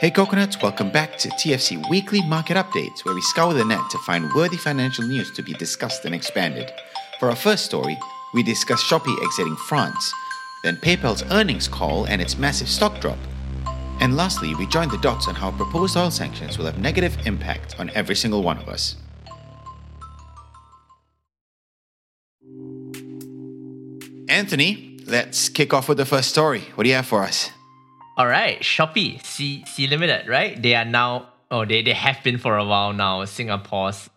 Hey coconuts, welcome back to TFC Weekly Market Updates, where we scour the net to find worthy financial news to be discussed and expanded. For our first story, we discuss Shopee exiting France, then PayPal's earnings call and its massive stock drop. And lastly, we join the dots on how proposed oil sanctions will have negative impact on every single one of us. Anthony, let's kick off with the first story. What do you have for us? All right, Shopee, Sea Sea Limited, right? They are now, oh, they, they have been for a while now, Singapore's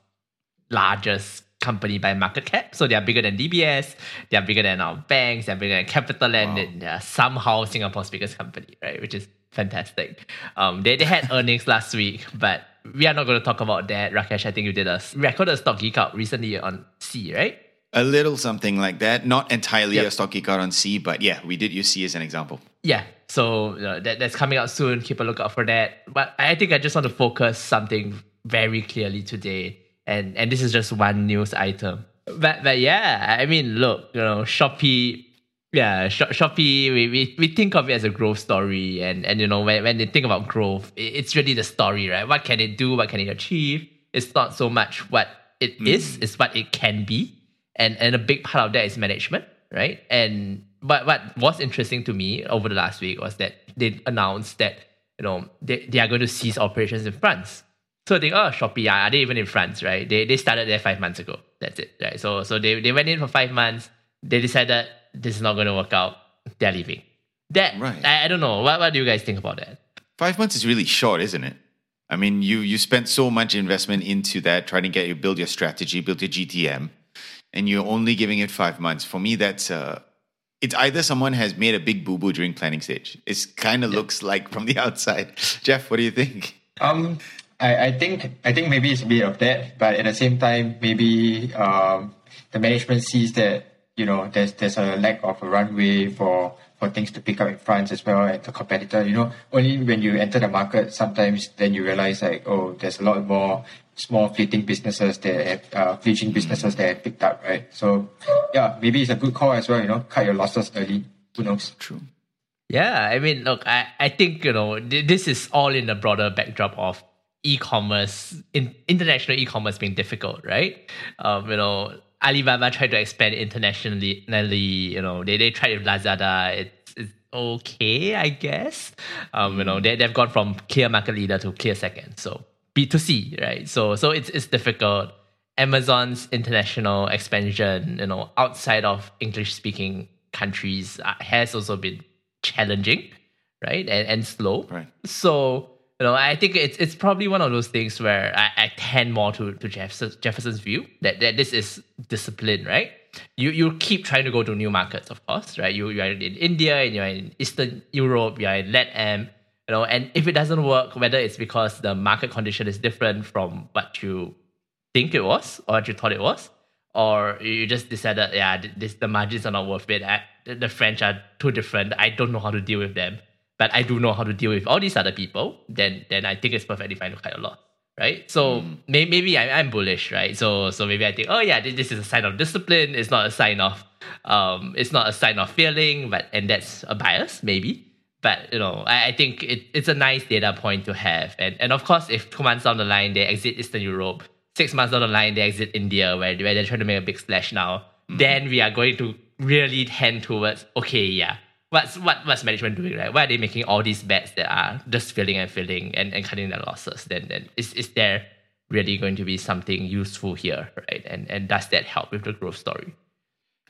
largest company by market cap. So they are bigger than DBS, they are bigger than our banks, they are bigger than CapitaLand, wow. they are somehow Singapore's biggest company, right? Which is fantastic. Um, they, they had earnings last week, but we are not going to talk about that. Rakesh, I think you did a recorded a stock geek out recently on Sea, right? A little something like that. Not entirely yep. a stock geek out on Sea, but yeah, we did use Sea as an example. Yeah, so uh, that, that's coming out soon. Keep a lookout for that. But I think I just want to focus something very clearly today, and and this is just one news item. But but yeah, I mean, look, you know, Shopee. Yeah, Sh- Shopee, we, we, we think of it as a growth story. And, and you know, when, when they think about growth, it's really the story, right? What can it do? What can it achieve? It's not so much what it mm. is, it's what it can be and and a big part of that is management, right? And but what was interesting to me over the last week was that they announced that you know they, they are going to cease operations in France. So I think, oh, Shopee, are they even in France, right? They they started there five months ago. That's it, right? So so they, they went in for five months. They decided this is not going to work out. They're leaving. That right. I, I don't know. What what do you guys think about that? Five months is really short, isn't it? I mean, you you spent so much investment into that, trying to get you build your strategy, build your GTM and you're only giving it five months. For me, that's uh, it's either someone has made a big boo boo during planning stage. It kind of yeah. looks like from the outside. Jeff, what do you think? Um, I, I think I think maybe it's a bit of that, but at the same time, maybe um, the management sees that you know there's there's a lack of a runway for for things to pick up in France as well as the competitor. You know, only when you enter the market, sometimes then you realize like, oh, there's a lot more small fleeting businesses that have uh, fleeting businesses that have picked up, right? So, yeah, maybe it's a good call as well. You know, cut your losses early. Who knows? True. Yeah, I mean, look, I, I think you know this is all in the broader backdrop of e-commerce, in, international e-commerce being difficult, right? Um, you know, Alibaba tried to expand internationally. You know, they, they tried with Lazada. It's, it's okay, I guess. Um, you know, they, they've gone from clear market leader to clear second. So B2C, right? So so it's it's difficult. Amazon's international expansion, you know, outside of English speaking countries uh, has also been challenging, right? And and slow. Right. So you know, I think it's it's probably one of those things where I, I tend more to to Jefferson's, Jefferson's view that, that this is discipline, right? You you keep trying to go to new markets, of course, right? You you are in India and you're in Eastern Europe, you're in LATAM, you know, and if it doesn't work, whether it's because the market condition is different from what you think it was or what you thought it was, or you just decided, yeah, this the margins are not worth it. I, the French are too different. I don't know how to deal with them but I do know how to deal with all these other people, then then I think it's perfectly fine to cut a lot, right? So mm. may, maybe I, am bullish, right? So so maybe I think, oh yeah, this, this, is a sign of discipline. It's not a sign of um, it's not a sign of failing, but and that's a bias maybe. But you know, I, I think it, it's a nice data point to have, and and of course, if two months down the line they exit Eastern Europe, six months down the line they exit India, where, where they're trying to make a big splash now, mm. then we are going to really tend towards okay, yeah, what's what what's management doing, right? Why are they making all these bets that are just filling and filling and, and cutting their losses? Then then is is there really going to be something useful here, right? And and does that help with the growth story?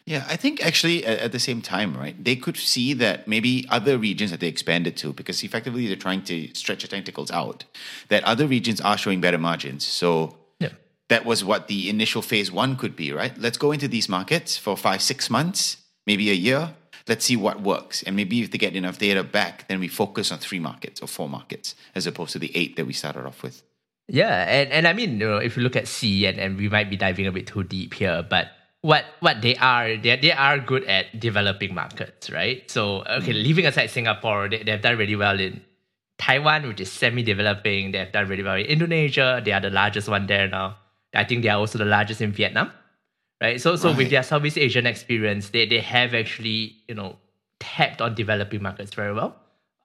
Yeah, I think actually at, the same time, right, they could see that maybe other regions that they expanded to, because effectively they're trying to stretch their tentacles out, that other regions are showing better margins. So yeah. that was what the initial phase one could be, right? Let's go into these markets for five, six months, maybe a year, let's see what works. And maybe if they get enough data back, then we focus on three markets or four markets as opposed to the eight that we started off with. Yeah, and, and I mean, you know, if you look at Sea, and, and we might be diving a bit too deep here, but what what they are, they, they are good at developing markets, right? So, okay, mm. leaving aside Singapore, they, they've done really well in Taiwan, which is semi-developing. They've done really well in Indonesia. They are the largest one there now. I think they are also the largest in Vietnam right? So so right. with their Southeast Asian experience, they they have actually you know tapped on developing markets very well.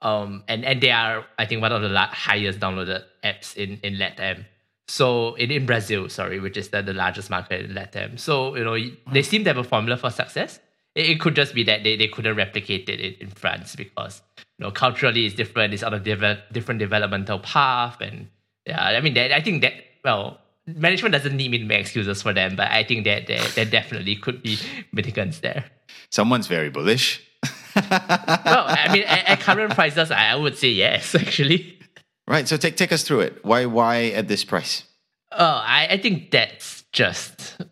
Um, and, and they are, I think, one of the highest downloaded apps in, in LATAM. So in, in Brazil, sorry, which is the, the largest market in LATAM. So, you know, they seem to have a formula for success. It, it could just be that they, they couldn't replicate it in, in France because, you know, culturally it's different. It's on a div- different developmental path. And yeah, I mean, that, I think that, well, management doesn't need me to make excuses for them, but I think that there, there definitely could be mitigants there. Someone's very bullish. well, I mean, at, at, current prices, I would say yes, actually. Right. So take take us through it. Why why at this price? Oh, I, I think that's just you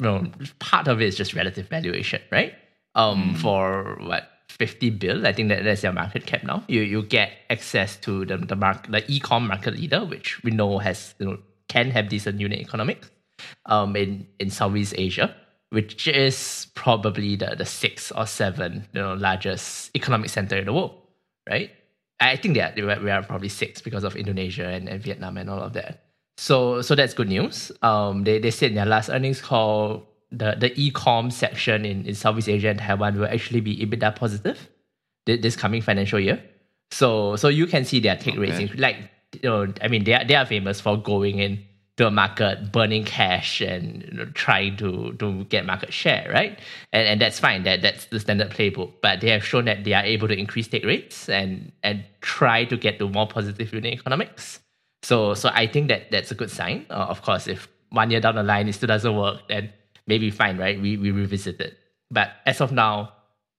know, part of it is just relative valuation, right? Um, mm. for what 50 bill, I think that that's your market cap now. You you get access to the the mark the e-com market leader, which we know has you know can have decent unit economics um, in, in Southeast Asia, which is probably the, the sixth or seventh you know, largest economic center in the world, right? I think that we are probably six because of Indonesia and, and Vietnam and all of that. So so that's good news. Um, they, they said in their last earnings call, the, the e-com section in, in Southeast Asia and Taiwan will actually be EBITDA positive this coming financial year. So so you can see their take okay. rates like you know, I mean, they are, they are famous for going in a market, burning cash and you know, trying to, to get market share, right? And, and that's fine. That that's the standard playbook. But they have shown that they are able to increase take rates and and try to get to more positive unit economics. So so I think that that's a good sign. Uh, of course, if one year down the line it still doesn't work, then maybe fine, right? We we revisit it. But as of now,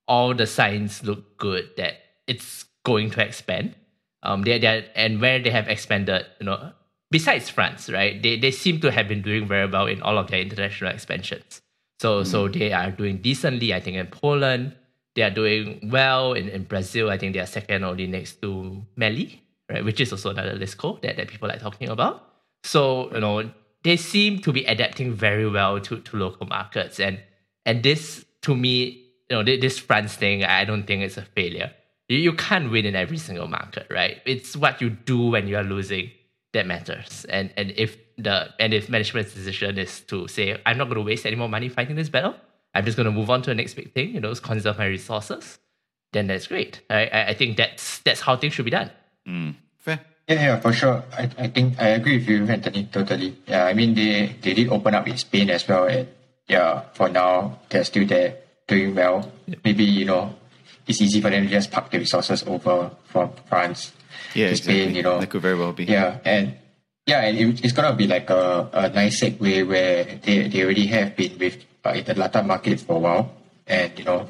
all the signs look good that it's going to expand um, they they and where they have expanded, you know, besides France, right? They they seem to have been doing very well in all of their international expansions. So mm. so they are doing decently, I think, in Poland. They are doing well in, in Brazil. I think they are second only next to Meli, right? Which is also another Lisco that, that people are talking about. So, you know, they seem to be adapting very well to, to local markets. And and this to me, you know, this France thing, I don't think it's a failure you, you can't win in every single market, right? It's what you do when you are losing that matters. And and if the and if management's decision is to say, I'm not going to waste any more money fighting this battle, I'm just going to move on to the next big thing, you know, conserve my resources, then that's great. I, I, I think that's that's how things should be done. Mm, fair. Yeah, yeah, for sure. I, I think I agree with you, Anthony, totally. Yeah, I mean, they, they did open up in Spain as well. And yeah, for now, they're still there doing well. Maybe, you know, it's easy for them to just park the resources over from France yeah, Spain, exactly. you know. That could very well be. Yeah, and yeah, and it, it's gonna be like a, a nice segue where they, they already have been with uh, in the Latin market for a while, and you know,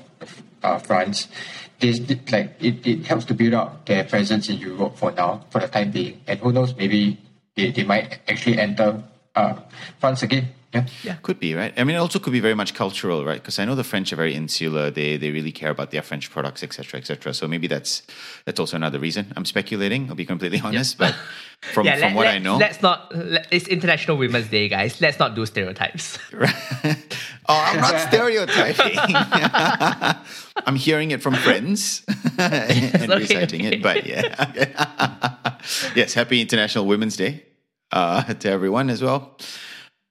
uh, France. This like it, it helps to build up their presence in Europe for now, for the time being, and who knows, maybe they, they might actually enter uh, France again yeah, yeah, could be right. I mean, it also could be very much cultural, right? Because I know the French are very insular. They they really care about their French products, etc., etc. So maybe that's that's also another reason. I'm speculating. I'll be completely honest, yeah. but from yeah, from let, what let, I know, let's not. It's International Women's Day, guys. Let's not do stereotypes. Right. oh, I'm not stereotyping. I'm hearing it from friends and okay, reciting okay. it, but yeah. yes, happy International Women's Day uh, to everyone as well.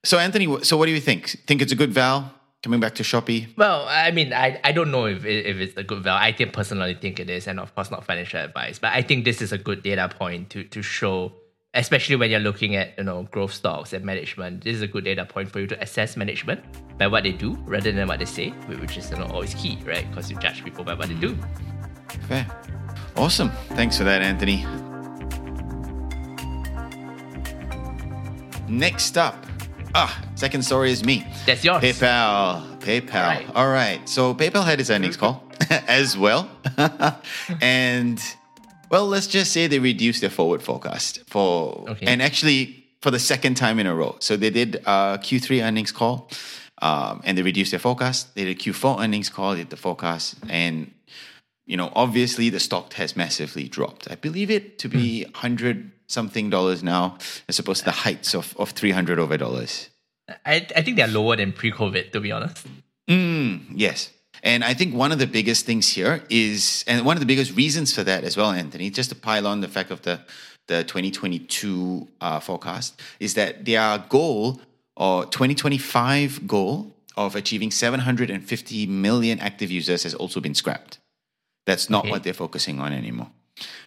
So, Anthony, so what do you think? Think it's a good val coming back to Shopee? Well, I mean, I, I don't know if, if it's a good val. I think personally think it is, and of course, not financial advice. But I think this is a good data point to, to show, especially when you're looking at you know growth stocks and management. This is a good data point for you to assess management by what they do rather than what they say, which is you know, always key, right? Because you judge people by what they do. Fair. Awesome. Thanks for that, Anthony. Next up, Ah, second story is me. That's yours. PayPal. PayPal. All right. All right. So PayPal had its earnings call as well. and well, let's just say they reduced their forward forecast for okay. and actually for the second time in a row. So they did a Q3 earnings call um, and they reduced their forecast. They did Q4 earnings call, they did the forecast, and you know, obviously the stock has massively dropped. I believe it to be mm. 100 something dollars now, as opposed to the heights of, of 300 over dollars. I, I think they're lower than pre COVID, to be honest. Mm, yes. And I think one of the biggest things here is, and one of the biggest reasons for that as well, Anthony, just to pile on the fact of the, the 2022 uh, forecast, is that their goal or 2025 goal of achieving 750 million active users has also been scrapped. That's not okay. what they're focusing on anymore.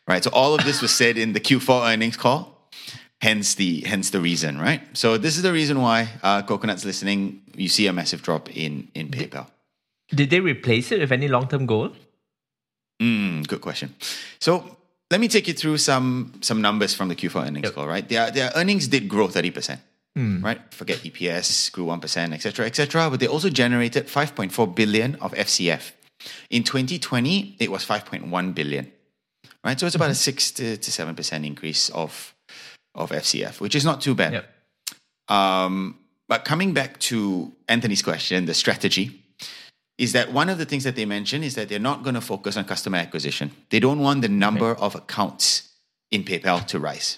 Right? So all of this was said in the Q4 earnings call. Hence the hence the reason, right? So this is the reason why uh, coconuts listening. You see a massive drop in in PayPal. Did they replace it with any long term goal? Mm, good question. So let me take you through some some numbers from the Q4 earnings Yep. call. Right, their their earnings did grow thirty percent. Right, forget EPS grew one percent, etc., etc. But they also generated five point four billion of FCF. In 2020, it was 5.1 billion. Right, so it's about a six to seven percent increase of of FCF, which is not too bad. Yep. Um, but coming back to Anthony's question, the strategy is that one of the things that they mention is that they're not going to focus on customer acquisition. They don't want the number of accounts in PayPal to rise.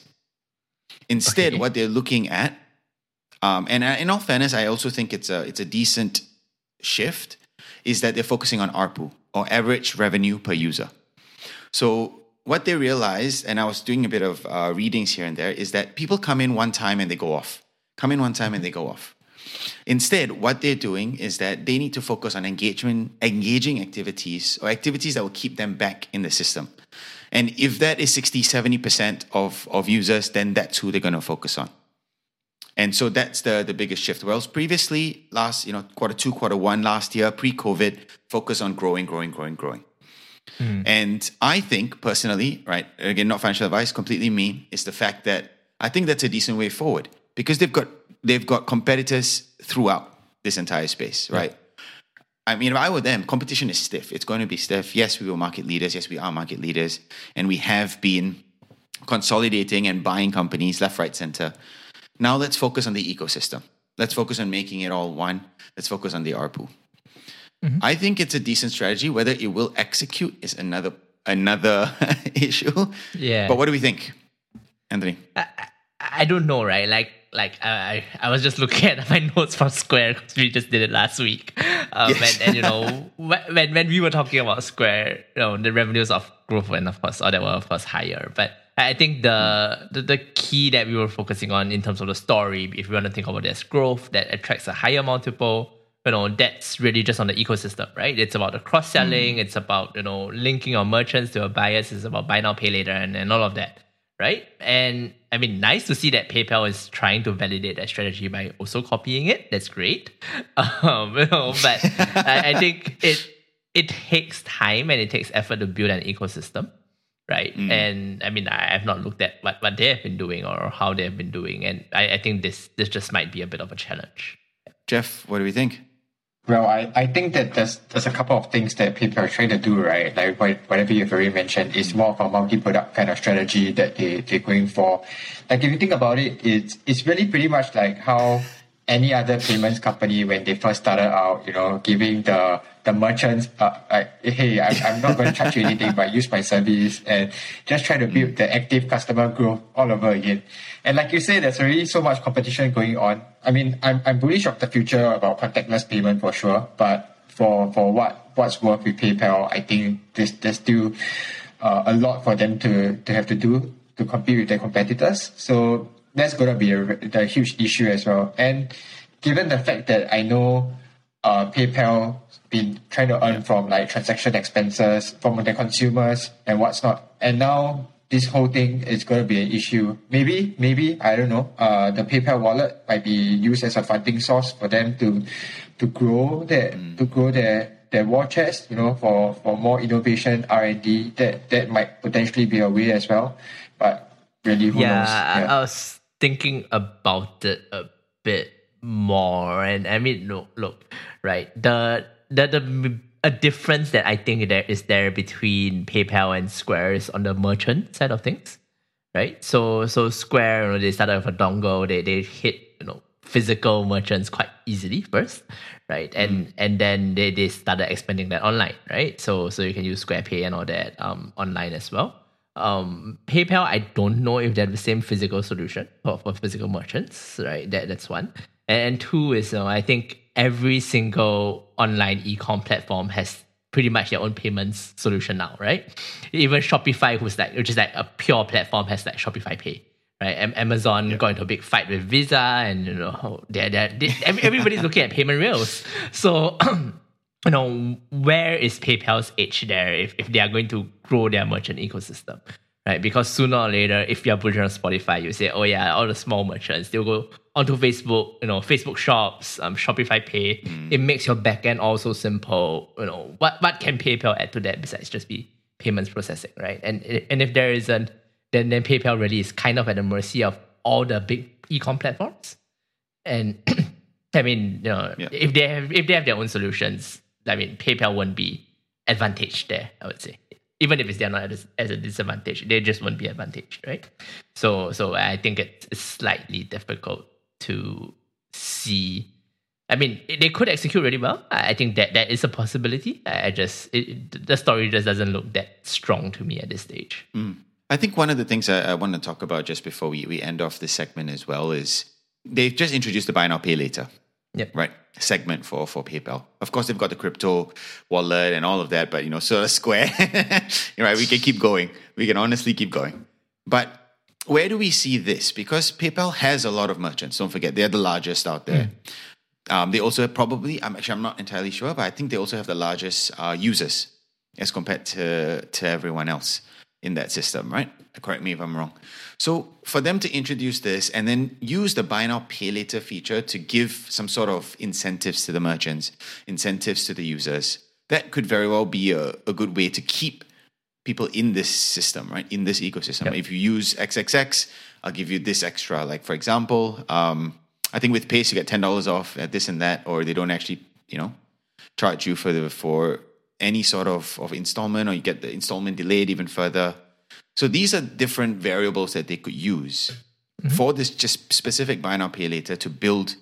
Instead, Okay. what they're looking at, um, and in all fairness, I also think it's a it's a decent shift, is that they're focusing on ARPU or average revenue per user. So what they realized, and I was doing a bit of uh, readings here and there, is that people come in one time and they go off. Come in one time and they go off. Instead, what they're doing is that they need to focus on engagement, engaging activities or activities that will keep them back in the system. And if that is 60, 70% of, of users, then that's who they're going to focus on. And so that's the, the biggest shift. Whereas previously, last, you know, quarter two, quarter one last year, pre-COVID, focus on growing, growing, growing, growing. Mm. And I think personally, right, again, not financial advice, completely me, is the fact that I think that's a decent way forward because they've got they've got competitors throughout this entire space, right? I mean, if I were them, competition is stiff. It's going to be stiff. Yes, we were market leaders. Yes, we are market leaders, and we have been consolidating and buying companies left, right, center. Now let's focus on the ecosystem. Let's focus on making it all one. Let's focus on the ARPU. I think it's a decent strategy. Whether it will execute is another another issue. Yeah. But what do we think, Anthony? I, I don't know, right? Like, like I, I was just looking at my notes from Square because we just did it last week, um, Yes. and, and you know when when we were talking about Square, you know the revenues of growth and of course, all that were of course higher, but I think the, the the key that we were focusing on in terms of the story, if we want to think about it as growth that attracts a higher multiple, you know, that's really just on the ecosystem, right? It's about the cross selling, it's about you know linking your merchants to your buyers, it's about buy now pay later, and, and all of that right? And I mean, nice to see that PayPal is trying to validate that strategy by also copying it. That's great. Um, you know, but I, I think it it takes time and it takes effort to build an ecosystem, right? And I mean, I have not looked at what, what they have been doing or how they have been doing, and I, I think this this just might be a bit of a challenge. Jeff, what do we think? Well, I, I think that there's there's a couple of things that people are trying to do, right? Like what, whatever you've already mentioned is more of a multi-product kind of strategy that they, they're going for. Like if you think about it, it's it's really pretty much like how any other payments company when they first started out, you know, giving the the merchants uh, like, hey, I'm, I'm not going to charge you anything, but use my service and just try to build the active customer growth all over again. And like you say, there's already so much competition going on. I mean, I'm, I'm bullish of the future about contactless payment for sure, but for, for what, what's worth with PayPal, I think there's, there's still uh, a lot for them to, to have to do to compete with their competitors. So that's going to be a, a huge issue as well. And given the fact that I know uh, PayPal been trying to earn from like transaction expenses from the consumers and what's not, and now this whole thing is going to be an issue. Maybe, maybe I don't know. Uh, the PayPal wallet might be used as a funding source for them to to grow their to grow their their war chest. You know, for for more innovation R and D. That that might potentially be a way as well. But really, who yeah, knows? I, I was thinking about it a bit more, and I mean, look, look, right, the the the a difference that I think there is there between PayPal and Square is on the merchant side of things, right? So so Square, you know, they started with a dongle, they they hit you know physical merchants quite easily first, right? And and then they they started expanding that online, right? So so you can use Square Pay and all that um online as well um, PayPal, I don't know if they have the same physical solution for, for physical merchants, right? That that's one. And, and two is, know, I think every single online e-com platform has pretty much their own payments solution now, right? Even Shopify, who's like, which is like a pure platform, has like Shopify Pay, right? Am- Amazon got into a big fight with Visa, and you know, they're, they're, they everybody's looking at payment rails. So you know, where is PayPal's edge there if, if they are going to grow their merchant ecosystem? Right? Because sooner or later, if you're building on Shopify, you say, oh yeah, all the small merchants, they'll go onto Facebook, you know, Facebook shops, um, Shopify Pay. Mm. It makes your backend also simple. You know, what what can PayPal add to that besides just be payments processing, right? And and if there isn't, then then PayPal really is kind of at the mercy of all the big e-com platforms. And I mean, you know, Yeah. if they have if they have their own solutions, I mean, PayPal won't be advantaged there. I would say, even if it's they're not as a disadvantage, they just won't be advantaged, right? So, so I think it's, slightly difficult to see. I mean, they could execute really well. I think that that is a possibility. I just it, the story just doesn't look that strong to me at this stage. Mm. I think one of the things I, I want to talk about just before we, we end off this segment as well is they've just introduced the buy now pay later. Yep. Right. Segment for for PayPal. Of course, they've got the crypto wallet and all of that, but you know, so does Square. Right. We can keep going. We can honestly keep going. But where do we see this? Because PayPal has a lot of merchants. Don't forget, they're the largest out there. Um, they also have probably, I'm actually I'm not entirely sure, but I think they also have the largest uh, users as compared to to everyone else in that system, right? Correct me if I'm wrong. So for them to introduce this and then use the buy now pay later feature to give some sort of incentives to the merchants, incentives to the users, that could very well be a, a good way to keep people in this system, right? In this ecosystem. Yep. If you use XXX, I'll give you this extra. Like for example, um, I think with Pace you get ten dollars off at this and that, or they don't actually, you know, charge you for the for any sort of, of installment, or you get the installment delayed even further. So these are different variables that they could use for this just specific buy now pay later to build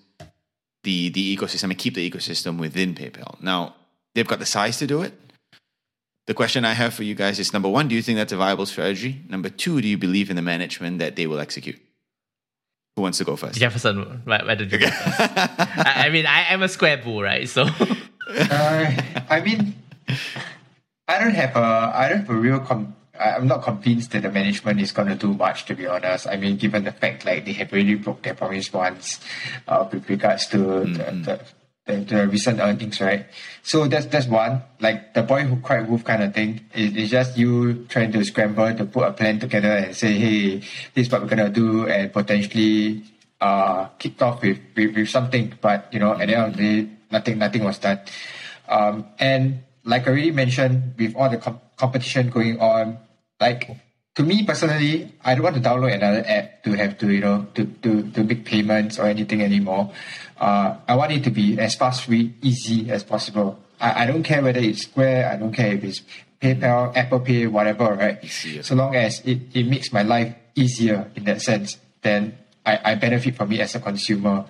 the the ecosystem and keep the ecosystem within PayPal. Now they've got the size to do it. The question I have for you guys is number one, do you think that's a viable strategy? Number two, do you believe in the management that they will execute? Who wants to go first? Jefferson, why, why did you go first? I, I mean, I, I'm a square bull, right? So Uh, I mean, I don't have a, I don't have a real. Com- I'm not convinced that the management is going to do much. To be honest, I mean, given the fact like they have already broke their promise once, uh, with regards to the, the, the, the recent earnings, right? So that's that's one. Like the boy who cried wolf kind of thing. It, it's just you trying to scramble to put a plan together and say, hey, this is what we're gonna do, and potentially uh kicked off with, with with something. But you know, at the end of the day, nothing nothing was done. Um, and like I already mentioned, with all the com- competition going on, like to me personally, I don't want to download another app to have to you know to to, to make payments or anything anymore. Uh, I want it to be as fast, free, easy as possible. I, I don't care whether it's Square, I don't care if it's PayPal, Apple Pay, whatever, right? Easier. So long as it, it makes my life easier in that sense, then I, I benefit from it as a consumer.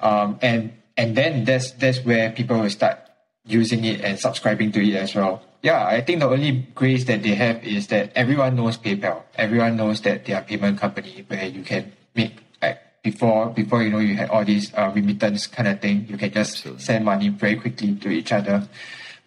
Um, and and then that's that's where people will start using it and subscribing to it as well. Yeah, I think the only grace that they have is that everyone knows PayPal. Everyone knows that they are payment company where you can make like before before you know you had all these uh, remittance kind of thing. You can just Absolutely. send money very quickly to each other.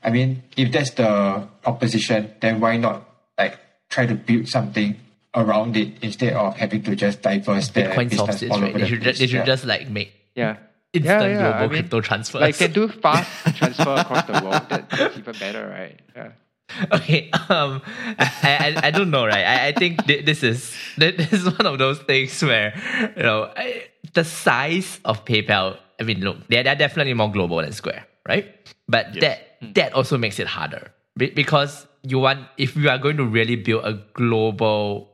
I mean, if that's the proposition, then why not like try to build something around it instead of having to just diverse their Bitcoin solves business this, all right? over They the should, place. just, they should Yeah. just like make Yeah. Instant yeah, yeah. global I mean, crypto transfers. Like can do fast transfer across the world. That, that's even better, right? Yeah. okay um I, I i don't know right i, I think thi- this is thi- this is one of those things where you know I, the size of paypal i mean look they're, they're definitely more global than square right but that that also makes it harder Be- because you want if you are going to really build a global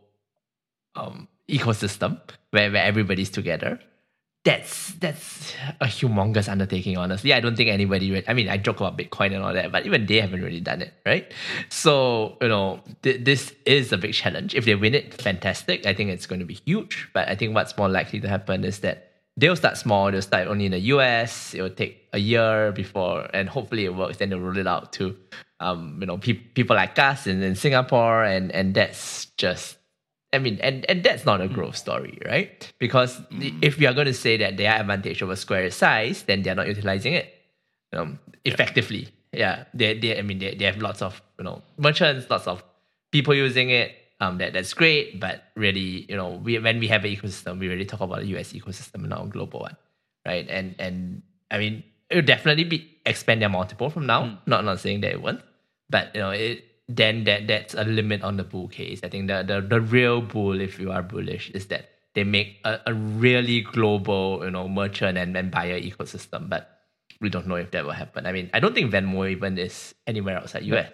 um ecosystem where, where everybody's together that's that's a humongous undertaking honestly. I don't think anybody re- i mean i joke about bitcoin and all that but even they haven't really done it right? So you know th- this is a big challenge. If they win it fantastic. I think it's going to be huge but i think what's more likely to happen is that they'll start small they'll start only in the us it will take a year before and hopefully it works then they'll roll it out to um, you know pe- people like us in, in singapore and and that's just I mean, and, and that's not a growth story, right? Because if we are going to say that their advantage over Square's size, then they're not utilizing it um, effectively. Yeah, they, they I mean, they, they have lots of you know merchants, lots of people using it. Um, that that's great, but really, you know, we when we have an ecosystem, we really talk about a US ecosystem, not a global one, right? And and I mean, it'll definitely be expand their multiple from now. Hmm. Not not saying that it won't, but you know it. Then that that's a limit on the bull case. I think the the, the real bull, if you are bullish, is that they make a, a really global, you know, merchant and, and buyer ecosystem. But we don't know if that will happen. I mean, I don't think Venmo even is anywhere outside US.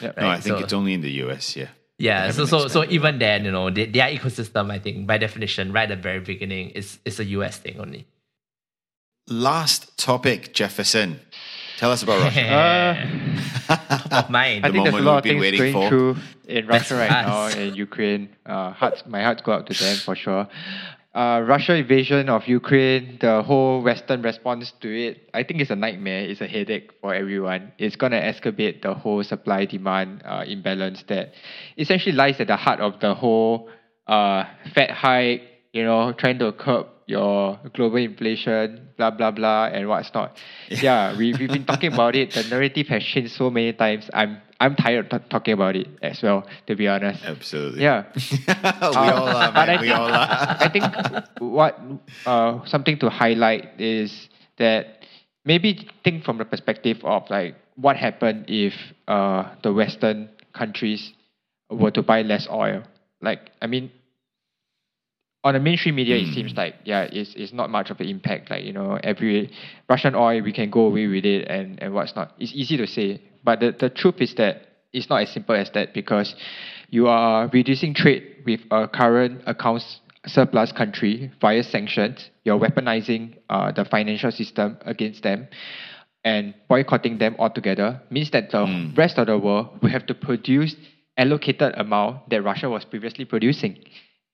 Yeah. No, I think so- it's only in the US. Yeah. Yeah, so so so even then, you know, they, their ecosystem, I think, by definition, right at the very beginning, is is a US thing only. Last topic, Jefferson. Tell us about Russia. Uh, Top of mind. I think there's a moment lot we've of been things waiting going for. through in That's Russia right us. now in Ukraine. Uh, hearts, my hearts go out to them for sure. Uh, Russia invasion of Ukraine, the whole Western response to it, I think it's a nightmare. It's a headache for everyone. It's gonna exacerbate the whole supply demand uh, imbalance that essentially lies at the heart of the whole uh, Fed hike. You know, trying to curb your global inflation, blah blah blah, and what's not. Yeah, we we've been talking about it. The narrative has changed so many times. I'm I'm tired of t- talking about it as well. To be honest. Absolutely. Yeah. we all are, But. I We think, all are. I think what uh, something to highlight is that maybe think from the perspective of like what happened if uh, the Western countries were to buy less oil. Like I mean, on the mainstream media, it seems like yeah, it's, it's not much of an impact. Like you know, every Russian oil we can go away with it and and what's not. It's easy to say, but the the truth is that it's not as simple as that because you are reducing trade with a current accounts surplus country via sanctions. You're weaponizing uh, the financial system against them and boycotting them altogether means that the rest of the world will have to produce allocated amount that Russia was previously producing.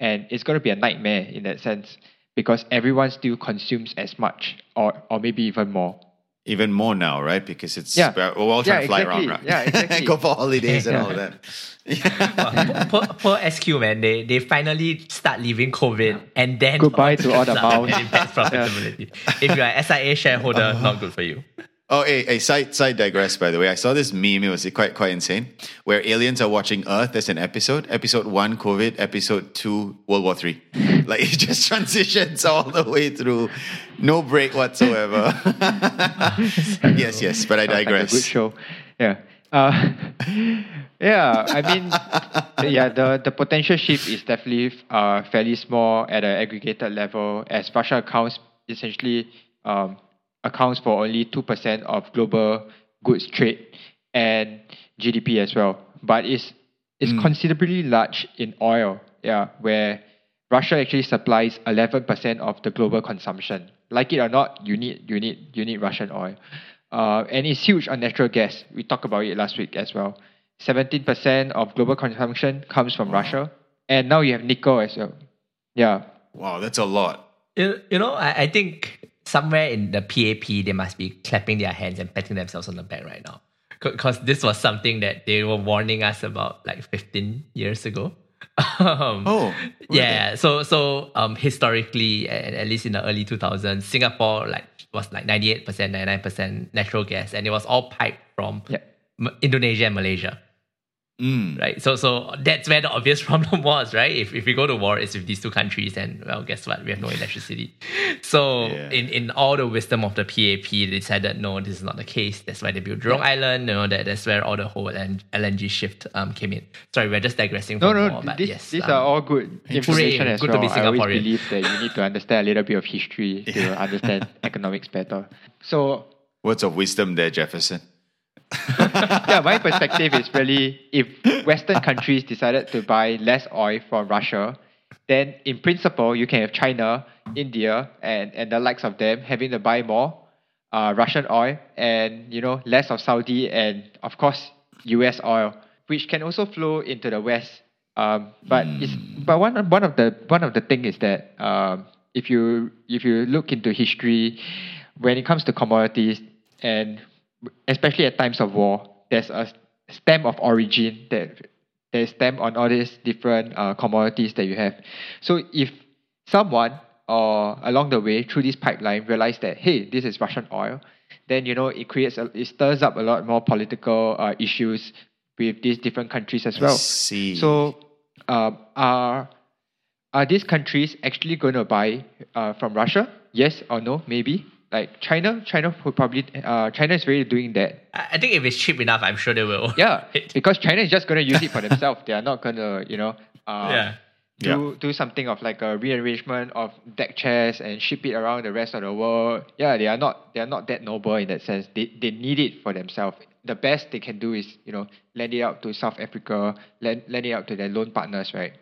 And it's going to be a nightmare in that sense because everyone still consumes as much or, or maybe even more. Even more now, right? Because it's Yeah. we're we're all trying Yeah, to fly exactly. around, right? Yeah, exactly. Go for holidays and Yeah. all that. Well, poor, poor SQ man, they they finally start leaving COVID and then Goodbye to all the Start miles. and profitability. If you're an SIA shareholder, uh-huh. not good for you. Oh, hey, hey, side, side digress, by the way. I saw this meme, it was quite, quite insane, where aliens are watching Earth as an episode. Episode one, COVID. Episode two, World War Three. Like, it just transitions all the way through. No break whatsoever. yes, yes, but I Sounds like a digress. good show. Yeah. Uh, yeah, I mean, yeah, the, the potential shift is definitely uh, fairly small at an aggregated level as Russia accounts essentially um, accounts for only 2% of global goods trade and GDP as well. But it's, it's considerably large in oil, yeah, where Russia actually supplies 11% of the global consumption. Like it or not, you need, you need, you need Russian oil. Uh, and it's huge on natural gas. We talked about it last week as well. 17% of global consumption comes from Russia. And now you have nickel as well. Yeah. Wow, that's a lot. You, you know, I, I think somewhere in the PAP, they must be clapping their hands and patting themselves on the back right now. Because this was something that they were warning us about like 15 years ago. um, Oh, yeah. So, so um, historically, and at least in the early 2000s, Singapore like was like 98%, 99% natural gas, and it was all piped from Yeah. M- Indonesia and Malaysia Mm. right? So so that's where the obvious problem was, right? If if we go to war, it's with these two countries, and well, guess what? We have no electricity. So Yeah. in in all the wisdom of the PAP, they decided no, this is not the case. That's why they built Jurong Island. You know that that's where all the whole LN- LNG shift um came in. Sorry, we're just digressing. No, from no, war, but this, yes, these um, are all good information as good to well. be I always believe that you need to understand a little bit of history to understand economics better. So Words of wisdom there, Jefferson. yeah, my perspective is really if Western countries decided to buy less oil from Russia, then in principle you can have China, India, and, and the likes of them having to buy more uh, Russian oil and you know less of Saudi and of course U.S. oil, which can also flow into the West. Um, but it's but one of- one of the one of the thing is that um, if you if you look into history, when it comes to commodities and especially at times of war, there's a stamp of origin that there's stamp on all these different uh, commodities that you have. So if someone or along the way through this pipeline realize that hey, this is Russian oil, then you know it creates a, it stirs up a lot more political uh, issues with these different countries as well. see. So um, are are these countries actually going to buy uh, from Russia? Yes or no? Maybe. Like China, China would probably uh, China is really doing that. I I think if it's cheap enough, I'm sure they will. Yeah, because China is just going to use it for themselves. They are not going to, you know, uh, yeah. do do something of like a rearrangement of deck chairs and ship it around the rest of the world. Yeah, they are not they are not that noble in that sense. They they need it for themselves. The best they can do is you know lend it out to South Africa, lend lend it out to their loan partners, right?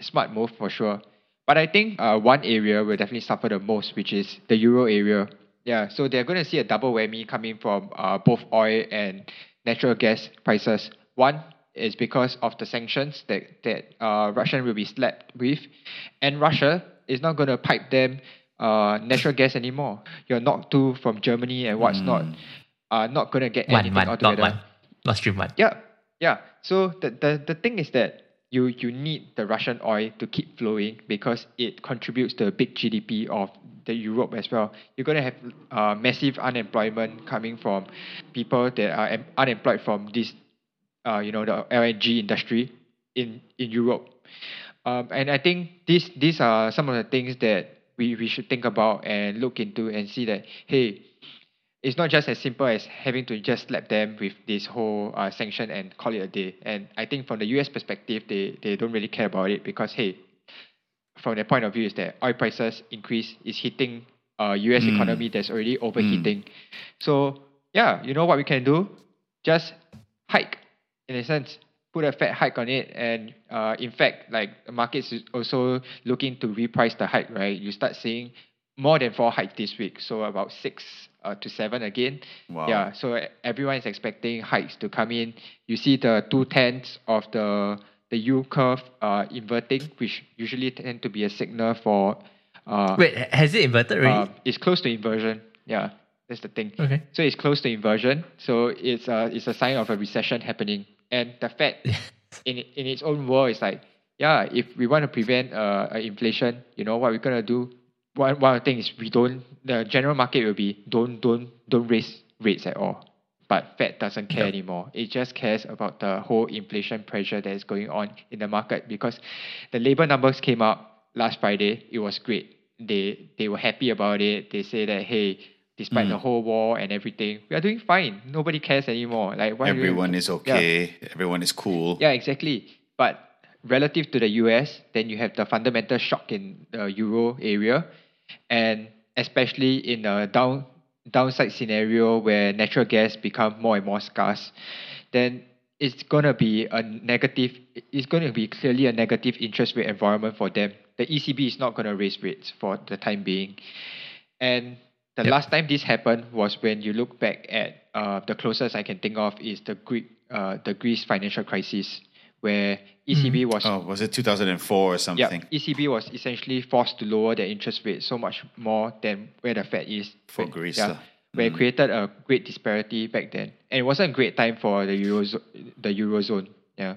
Smart move for sure. But I think uh, one area will definitely suffer the most, which is the euro area. Yeah, so they're going to see a double whammy coming from uh, both oil and natural gas prices. One is because of the sanctions that that uh, Russian will be slapped with, and Russia is not going to pipe them uh, natural gas anymore. Your not two from Germany and what's not are not going to get One, anything one, altogether. not one. Nord Stream one. Yeah, yeah. So the, the the thing is that you you need the Russian oil to keep flowing because it contributes to a big GDP of the Europe as well. You're gonna have uh, massive unemployment coming from people that are em- unemployed from this, uh, you know, the LNG industry in in Europe. Um, and I think these these are some of the things that we, we should think about and look into and see that hey, it's not just as simple as having to just slap them with this whole uh, sanction and call it a day. And I think from the US perspective, they, they don't really care about it because, hey, from their point of view, is that oil prices increase is hitting uh, US Mm. economy that's already overheating. So, yeah, you know what we can do? Just hike, in a sense. Put a fat hike on it, and uh, in fact, like the markets is also looking to reprice the hike, right? You start seeing more than four hikes this week, so about six uh, to seven again. Wow. Yeah, so everyone is expecting hikes to come in. You see the two tenths of the the yield curve uh, inverting, which usually tend to be a signal for. Uh, Wait, has it inverted already? uh, it's close to inversion. Yeah, that's the thing. okay. So it's close to inversion. So it's a it's a sign of a recession happening. And the Fed, in in its own world, is like, yeah, if we want to prevent uh, uh, inflation, you know what we're gonna do. One one of the things is we don't. The general market will be don't don't don't raise rates at all. But Fed doesn't care Yep. anymore. It just cares about the whole inflation pressure that is going on in the market because the labor numbers came out last Friday. It was great. They they were happy about it. They say that hey, despite the mm. whole war and everything, we are doing fine. Nobody cares anymore. Like Everyone is okay. Everyone is cool. yeah, exactly. But relative to the US, then you have the fundamental shock in the euro area, and especially in a down downside scenario where natural gas become more and more scarce, then it's gonna be a negative. It's going to be clearly a negative interest rate environment for them. The ECB is not going to raise rates for the time being, and the Yep. last time this happened was when you look back at uh, the closest I can think of is the Greek uh, the Greece financial crisis, where ECB was Oh, was it 2004 or something? yeah, something? ECB was essentially forced to lower their interest rate so much more than where the Fed is For When- Greece, Yeah, lah. where it Mm. created a great disparity back then, and it wasn't a great time for the eurozone. The eurozone, yeah.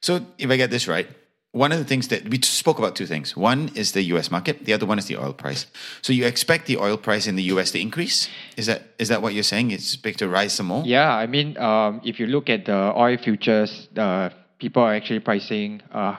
So, if I get this right, one of the things that we spoke about two things. One is the US market, the other one is the oil price. So, you expect the oil price in the US to increase? Is that is that what you're saying? It's expected to rise some more? Yeah, I mean, um, if you look at the oil futures, uh, people are actually pricing uh,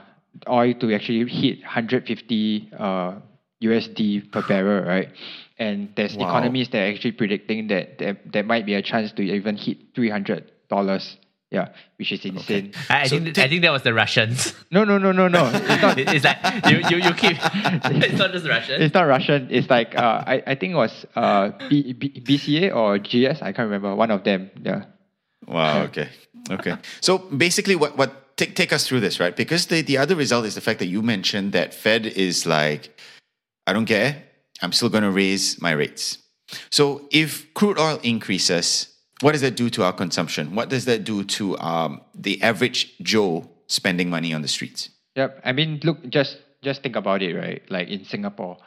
oil to actually hit 150 uh, USD per barrel, right? And there's Wow. economists that are actually predicting that there, there might be a chance to even hit $300. Yeah, which is insane. I, I So think take- I think that was the Russians. No, no, no, no, no. It's not. It's like you, you, you keep. it's not just Russian. It's not Russian. It's like uh, I, I think it was uh, B, B, BCA or GS. I can't remember. One of them. Yeah. Wow. Okay. Okay. So basically, what what take take us through this, right? Because the the other result is the fact that you mentioned that Fed is like, I don't care. I'm still going to raise my rates. So if crude oil increases, what does that do to our consumption? What does that do to um, the average Joe spending money on the streets? Yep. I mean, look, just just think about it, right? Like in Singapore,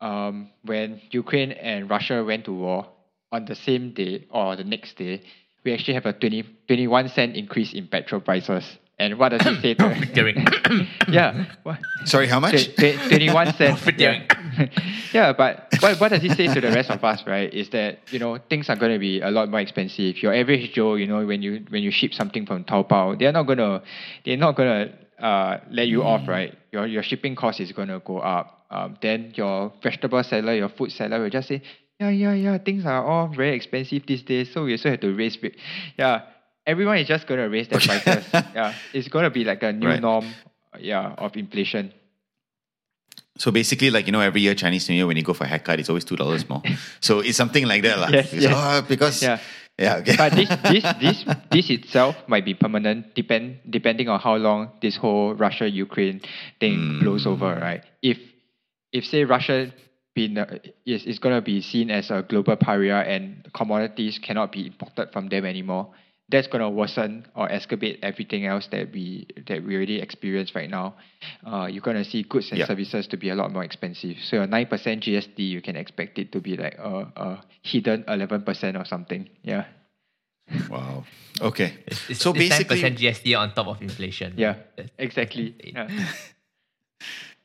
um, when Ukraine and Russia went to war on the same day or the next day, we actually have a 20, 21 cent increase in petrol prices. And what does it say to During. Yeah. What? Sorry, how much? Tw- tw- 21 cents. Yeah. yeah, but what, what does it say to the rest of us, right? Is that, you know, things are going to be a lot more expensive. Your average Joe, you know, when you when you ship something from Taobao, they're not going to they're not going to uh, let you off, right? Your your shipping cost is going to go up. Um, then your vegetable seller, your food seller will just say, yeah, yeah, yeah, things are all very expensive these days, so we also have to raise. ra- Yeah, everyone is just gonna raise their prices. yeah, it's gonna be like a new Right. norm. Yeah, of inflation. So basically, like you know, every year Chinese New Year when you go for a haircut, it's always two dollars more. so it's something like that, lah. Yes, Because, yes. oh, because Yeah. yeah, okay. but this this this this itself might be permanent depend depending on how long this whole Russia Ukraine thing blows over, right? If if say Russia been uh, is is going to be seen as a global pariah and commodities cannot be imported from them anymore, that's going to worsen or escalate everything else that we that we already experience right now. Uh, you're going to see goods and Yeah. services to be a lot more expensive. So your nine percent GST, you can expect it to be like a, a hidden eleven percent or something. Yeah. wow. Okay. It's, so it's basically, 10% GST on top of inflation. Yeah, exactly. Yeah.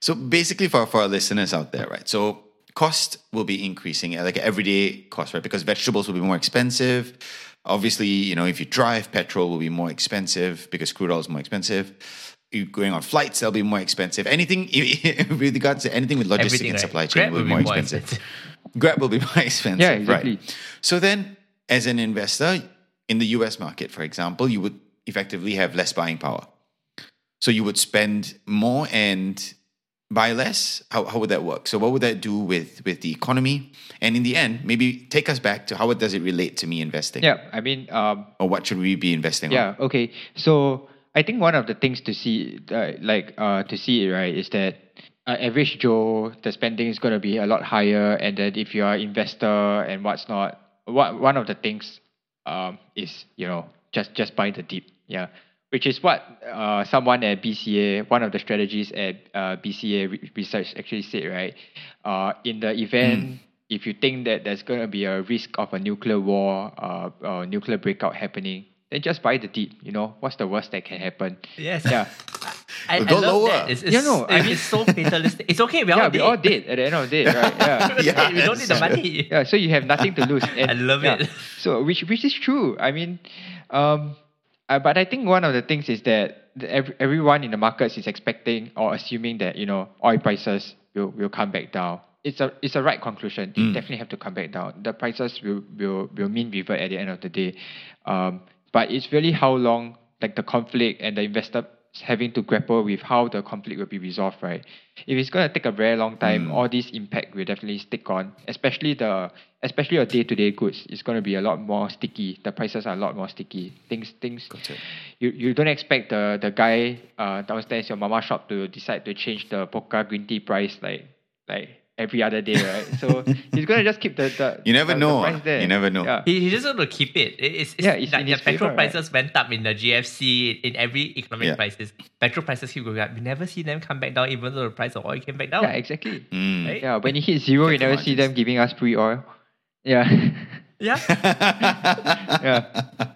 So basically, for, for our listeners out there, right? So cost will be increasing, like everyday cost, right? Because vegetables will be more expensive. Obviously, you know, if you drive, petrol will be more expensive because crude oil is more expensive. You going on flights, they'll be more expensive. Anything with regards to anything with logistics Everything, and right? supply chain Grab will be more, expensive. Grab will be more expensive. Yeah, exactly. Right. So then, as an investor in the US market, for example, you would effectively have less buying power. So you would spend more and buy less. How, how would that work? So what would that do with with the economy? And in the end, maybe take us back to how does it relate to me investing? Yeah, I mean, um, Or what should we be investing on? yeah, okay. So I think one of the things to see, uh, like, uh, to see it right, is that uh, average Joe, the spending is going to be a lot higher, and that if you are investor and what's not, what one of the things, um, is you know just just buy the dip, yeah. Which is what uh, someone at BCA, one of the strategies at uh, BCA research actually said, right? Uh, in the event if you think that there's going to be a risk of a nuclear war, uh, or nuclear breakout happening, then just buy the deep. You know, what's the worst that can happen? Yes. Yeah, I, I Go love lower. that. It's, it's, Yeah, no, I it's mean- so fatalistic. It's okay. We yeah, all we did. all did at the end of the day, right? Yeah. Yeah. we don't need the money. yeah, so you have nothing to lose. And, I love yeah, it. So which which is true. I mean, um, uh, but I think one of the things is that the, every, everyone in the markets is expecting or assuming that you know oil prices will, will come back down. It's a it's a right conclusion. It definitely have to come back down. The prices will will will mean revert at the end of the day. Um, but it's really how long like the conflict and the investor having to grapple with how the conflict will be resolved, right? If it's going to take a very long time, all this impact will definitely stick on, especially the especially your day to day goods. It's going to be a lot more sticky. The prices are a lot more sticky. Things things Got it. you, you don't expect the the guy uh, downstairs your mama shop to decide to change the Pokka green tea price like like every other day, right? So he's gonna just keep the, the You never the, know, The ah. price there. You never know. Yeah. He, he just want to keep it. It- It's, it's Yeah, it's like in the his petrol favor, right? prices went up in the GFC in every economic Yeah. crisis. Petrol prices keep going up. We never see them come back down, even though the price of oil came back down. Yeah, exactly. Mm. Right? Yeah, when it hits zero, you Check the never see margins. them giving us free oil. Yeah. Yeah. yeah.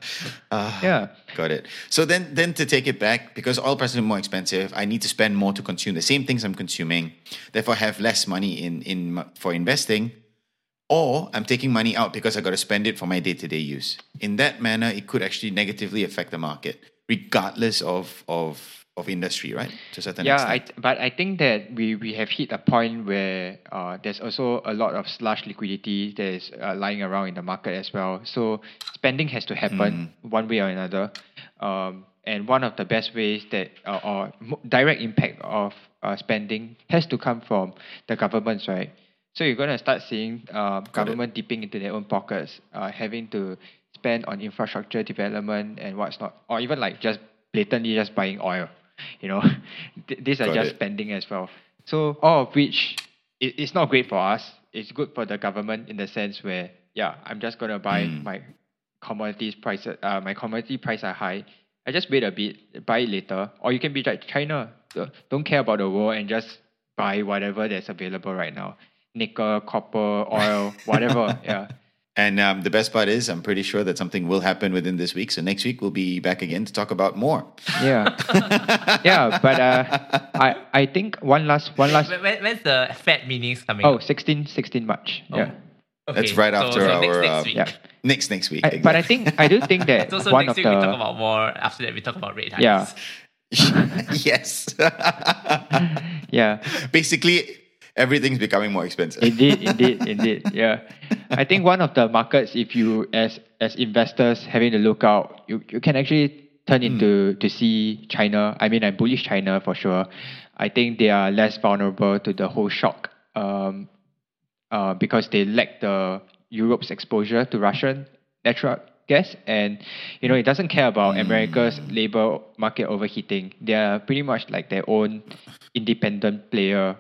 Ah, Yeah. Got it. So then, then to take it back, because oil prices are more expensive, I need to spend more to consume the same things I'm consuming. Therefore, I have less money in in for investing, or I'm taking money out because I got to spend it for my day to day use. In that manner, it could actually negatively affect the market, regardless of of of industry, right? To a certain Yeah, I, but I think that we, we have hit a point where uh, there's also a lot of slush liquidity that is uh, lying around in the market as well. So spending has to happen one way or another. Um, and one of the best ways that, uh, or direct impact of uh, spending has to come from the governments, right? So you're going to start seeing uh, government dipping into their own pockets, uh, having to spend on infrastructure development and what's not, or even like just blatantly just buying oil. You know, Th- these are Got just it. spending as well. So all of which it, it's not great for us. It's good for the government in the sense where yeah, I'm just gonna buy Mm. my commodities prices. Uh, my commodity price are high. I just wait a bit, buy it later. Or you can be like China, don't care about the world and just buy whatever that's available right now. Nickel, copper, oil, whatever. yeah. And um, the best part is, I'm pretty sure that something will happen within this week. So next week we'll be back again to talk about more. Yeah. yeah, but uh, I I think one last one last When, when- when's the Fed meetings coming? oh up? 16 16 March. Oh. Yeah. Okay, That's right so- after so our next, next uh, week. Yeah. next next week. I, but I think I do think that So, so one next of week the we talk about more. After that, we talk about rate hikes. yeah yes. yeah Basically, everything's becoming more expensive. indeed indeed indeed yeah I think one of the markets, if you as as investors having to look out, you, you can actually turn into to see China. I mean, I'm bullish China for sure. I think they are less vulnerable to the whole shock um, uh, because they lack the Europe's exposure to Russian natural gas, and you know it doesn't care about America's labor market overheating. They are pretty much like their own independent player.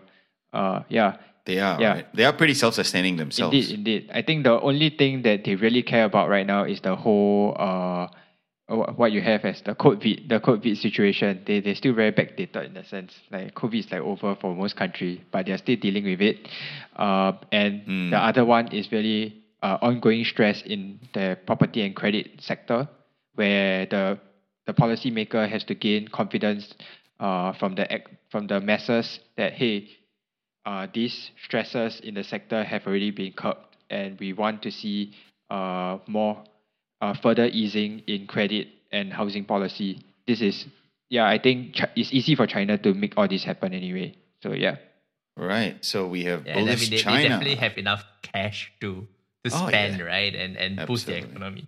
Uh, yeah, They are. Yeah. Right? They are pretty self-sustaining themselves. Indeed, indeed. I think the only thing that they really care about right now is the whole uh, wh- what you have as the COVID, the COVID situation. They they're still very backdated in a sense like COVID is like over for most country, but they're still dealing with it. Uh, and Mm. the other one is really uh, ongoing stress in the property and credit sector, where the the policymaker has to gain confidence uh, from the from the masses that hey, uh, these stresses in the sector have already been curbed, and we want to see uh, more uh, further easing in credit and housing policy. This is, yeah, I think Chi- it's easy for China to make all this happen anyway. So yeah, Right. So we have Yeah, and I mean, they, they definitely have enough cash to to Oh, spend, yeah. right? And and boost the economy.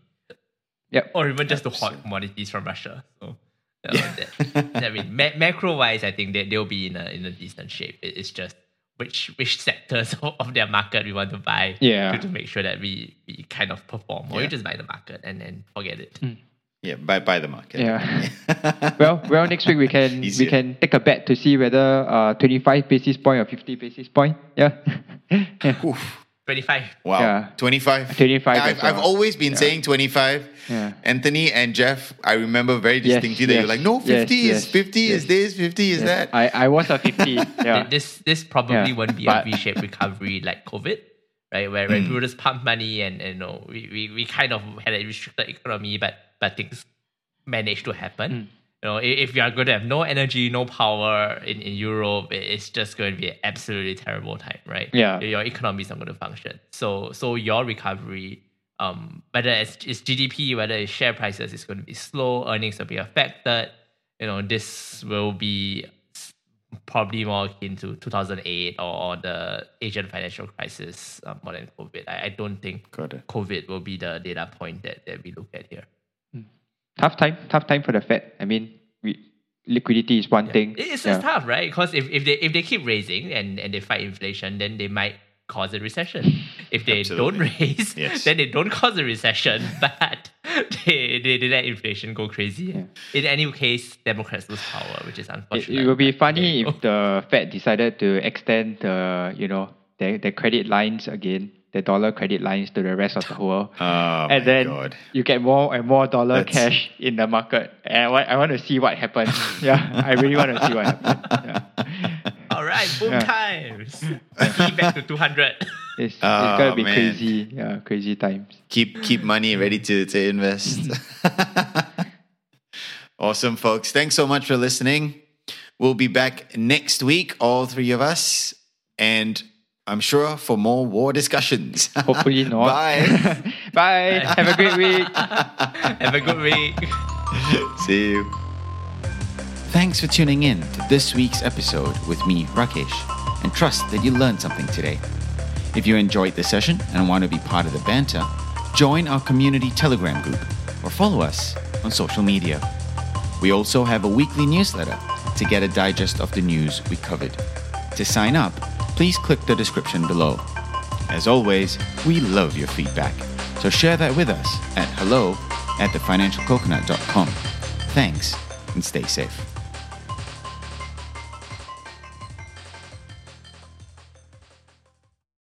Yep. Or even just to hoard Absolutely. commodities from Russia. So, Yeah. that, I mean, ma- macro wise, I think that they'll be in a in a decent shape. It, it's just which which sectors of their market we want to buy Yeah. to, to make sure that we, we kind of perform. Or Yeah. you just buy the market and then forget it. yeah, buy buy the market. Yeah. well, well, next week we can Easier. we can take a bet to see whether uh, twenty five basis point or fifty basis point. Yeah. yeah. Oof. 25. Wow. Yeah. 25. 25 I've, as I've always been Yeah. saying 25. Yeah. Anthony and Jeff, I remember very Yes, distinctly that you're like, no, 50 yes, is yes, 50 is yes. this, 50 is Yes. that. I, I was a fifty. Yeah. This this probably Yeah, won't be but- a V-shaped recovery like COVID, right? Where, where hmm. people just pump money and, and you know we, we, we kind of had a restricted economy, but but things managed to happen. Hmm. You know, if you are going to have no energy, no power in, in Europe, it's just going to be an absolutely terrible time, right? Yeah. your economy is not going to function. So so your recovery, um, whether it's, it's GDP, whether it's share prices, is going to be slow. Earnings will be affected. You know, this will be probably more akin to 2008 or, or the Asian financial crisis um, more than COVID. I, I don't think COVID will be the data point that, that we look at here. Tough time. Tough time for the Fed. I mean, we, liquidity is one thing. It- It's Yeah. tough, right? Because if, if they if they keep raising and, and they fight inflation, then they might cause a recession. If they don't raise, Yes. then they don't cause a recession, but they, they, they let inflation go crazy. In any case, Democrats lose power, which is unfortunate. it will be funny if the Fed decided to extend the you know their, their credit lines again, the dollar credit lines to the rest of the world. Oh, my and then God. you get more and more dollar That's- cash in the market. And I want, I want to see what happens. yeah, I really want to see what happens. Yeah. All right, boom Yeah. times. Sea back to 200. It's, it's Oh, gonna be man. crazy. Yeah, crazy times. keep keep money ready to, to invest. awesome, folks. Thanks so much for listening. We'll be back next week, all three of us, and I'm sure for more war discussions. Hopefully not. Bye. Bye. Have a great week. Have a good week. See you. Thanks for tuning in to this week's episode with me, Rakesh, and trust that you learned something today. If you enjoyed the session and want to be part of the banter, join our community Telegram group or follow us on social media. We also have a weekly newsletter to get a digest of the news we covered. To sign up, please click the description below. As always, we love your feedback, so share that with us at hello at thefinancialcoconut.com. Thanks and stay safe.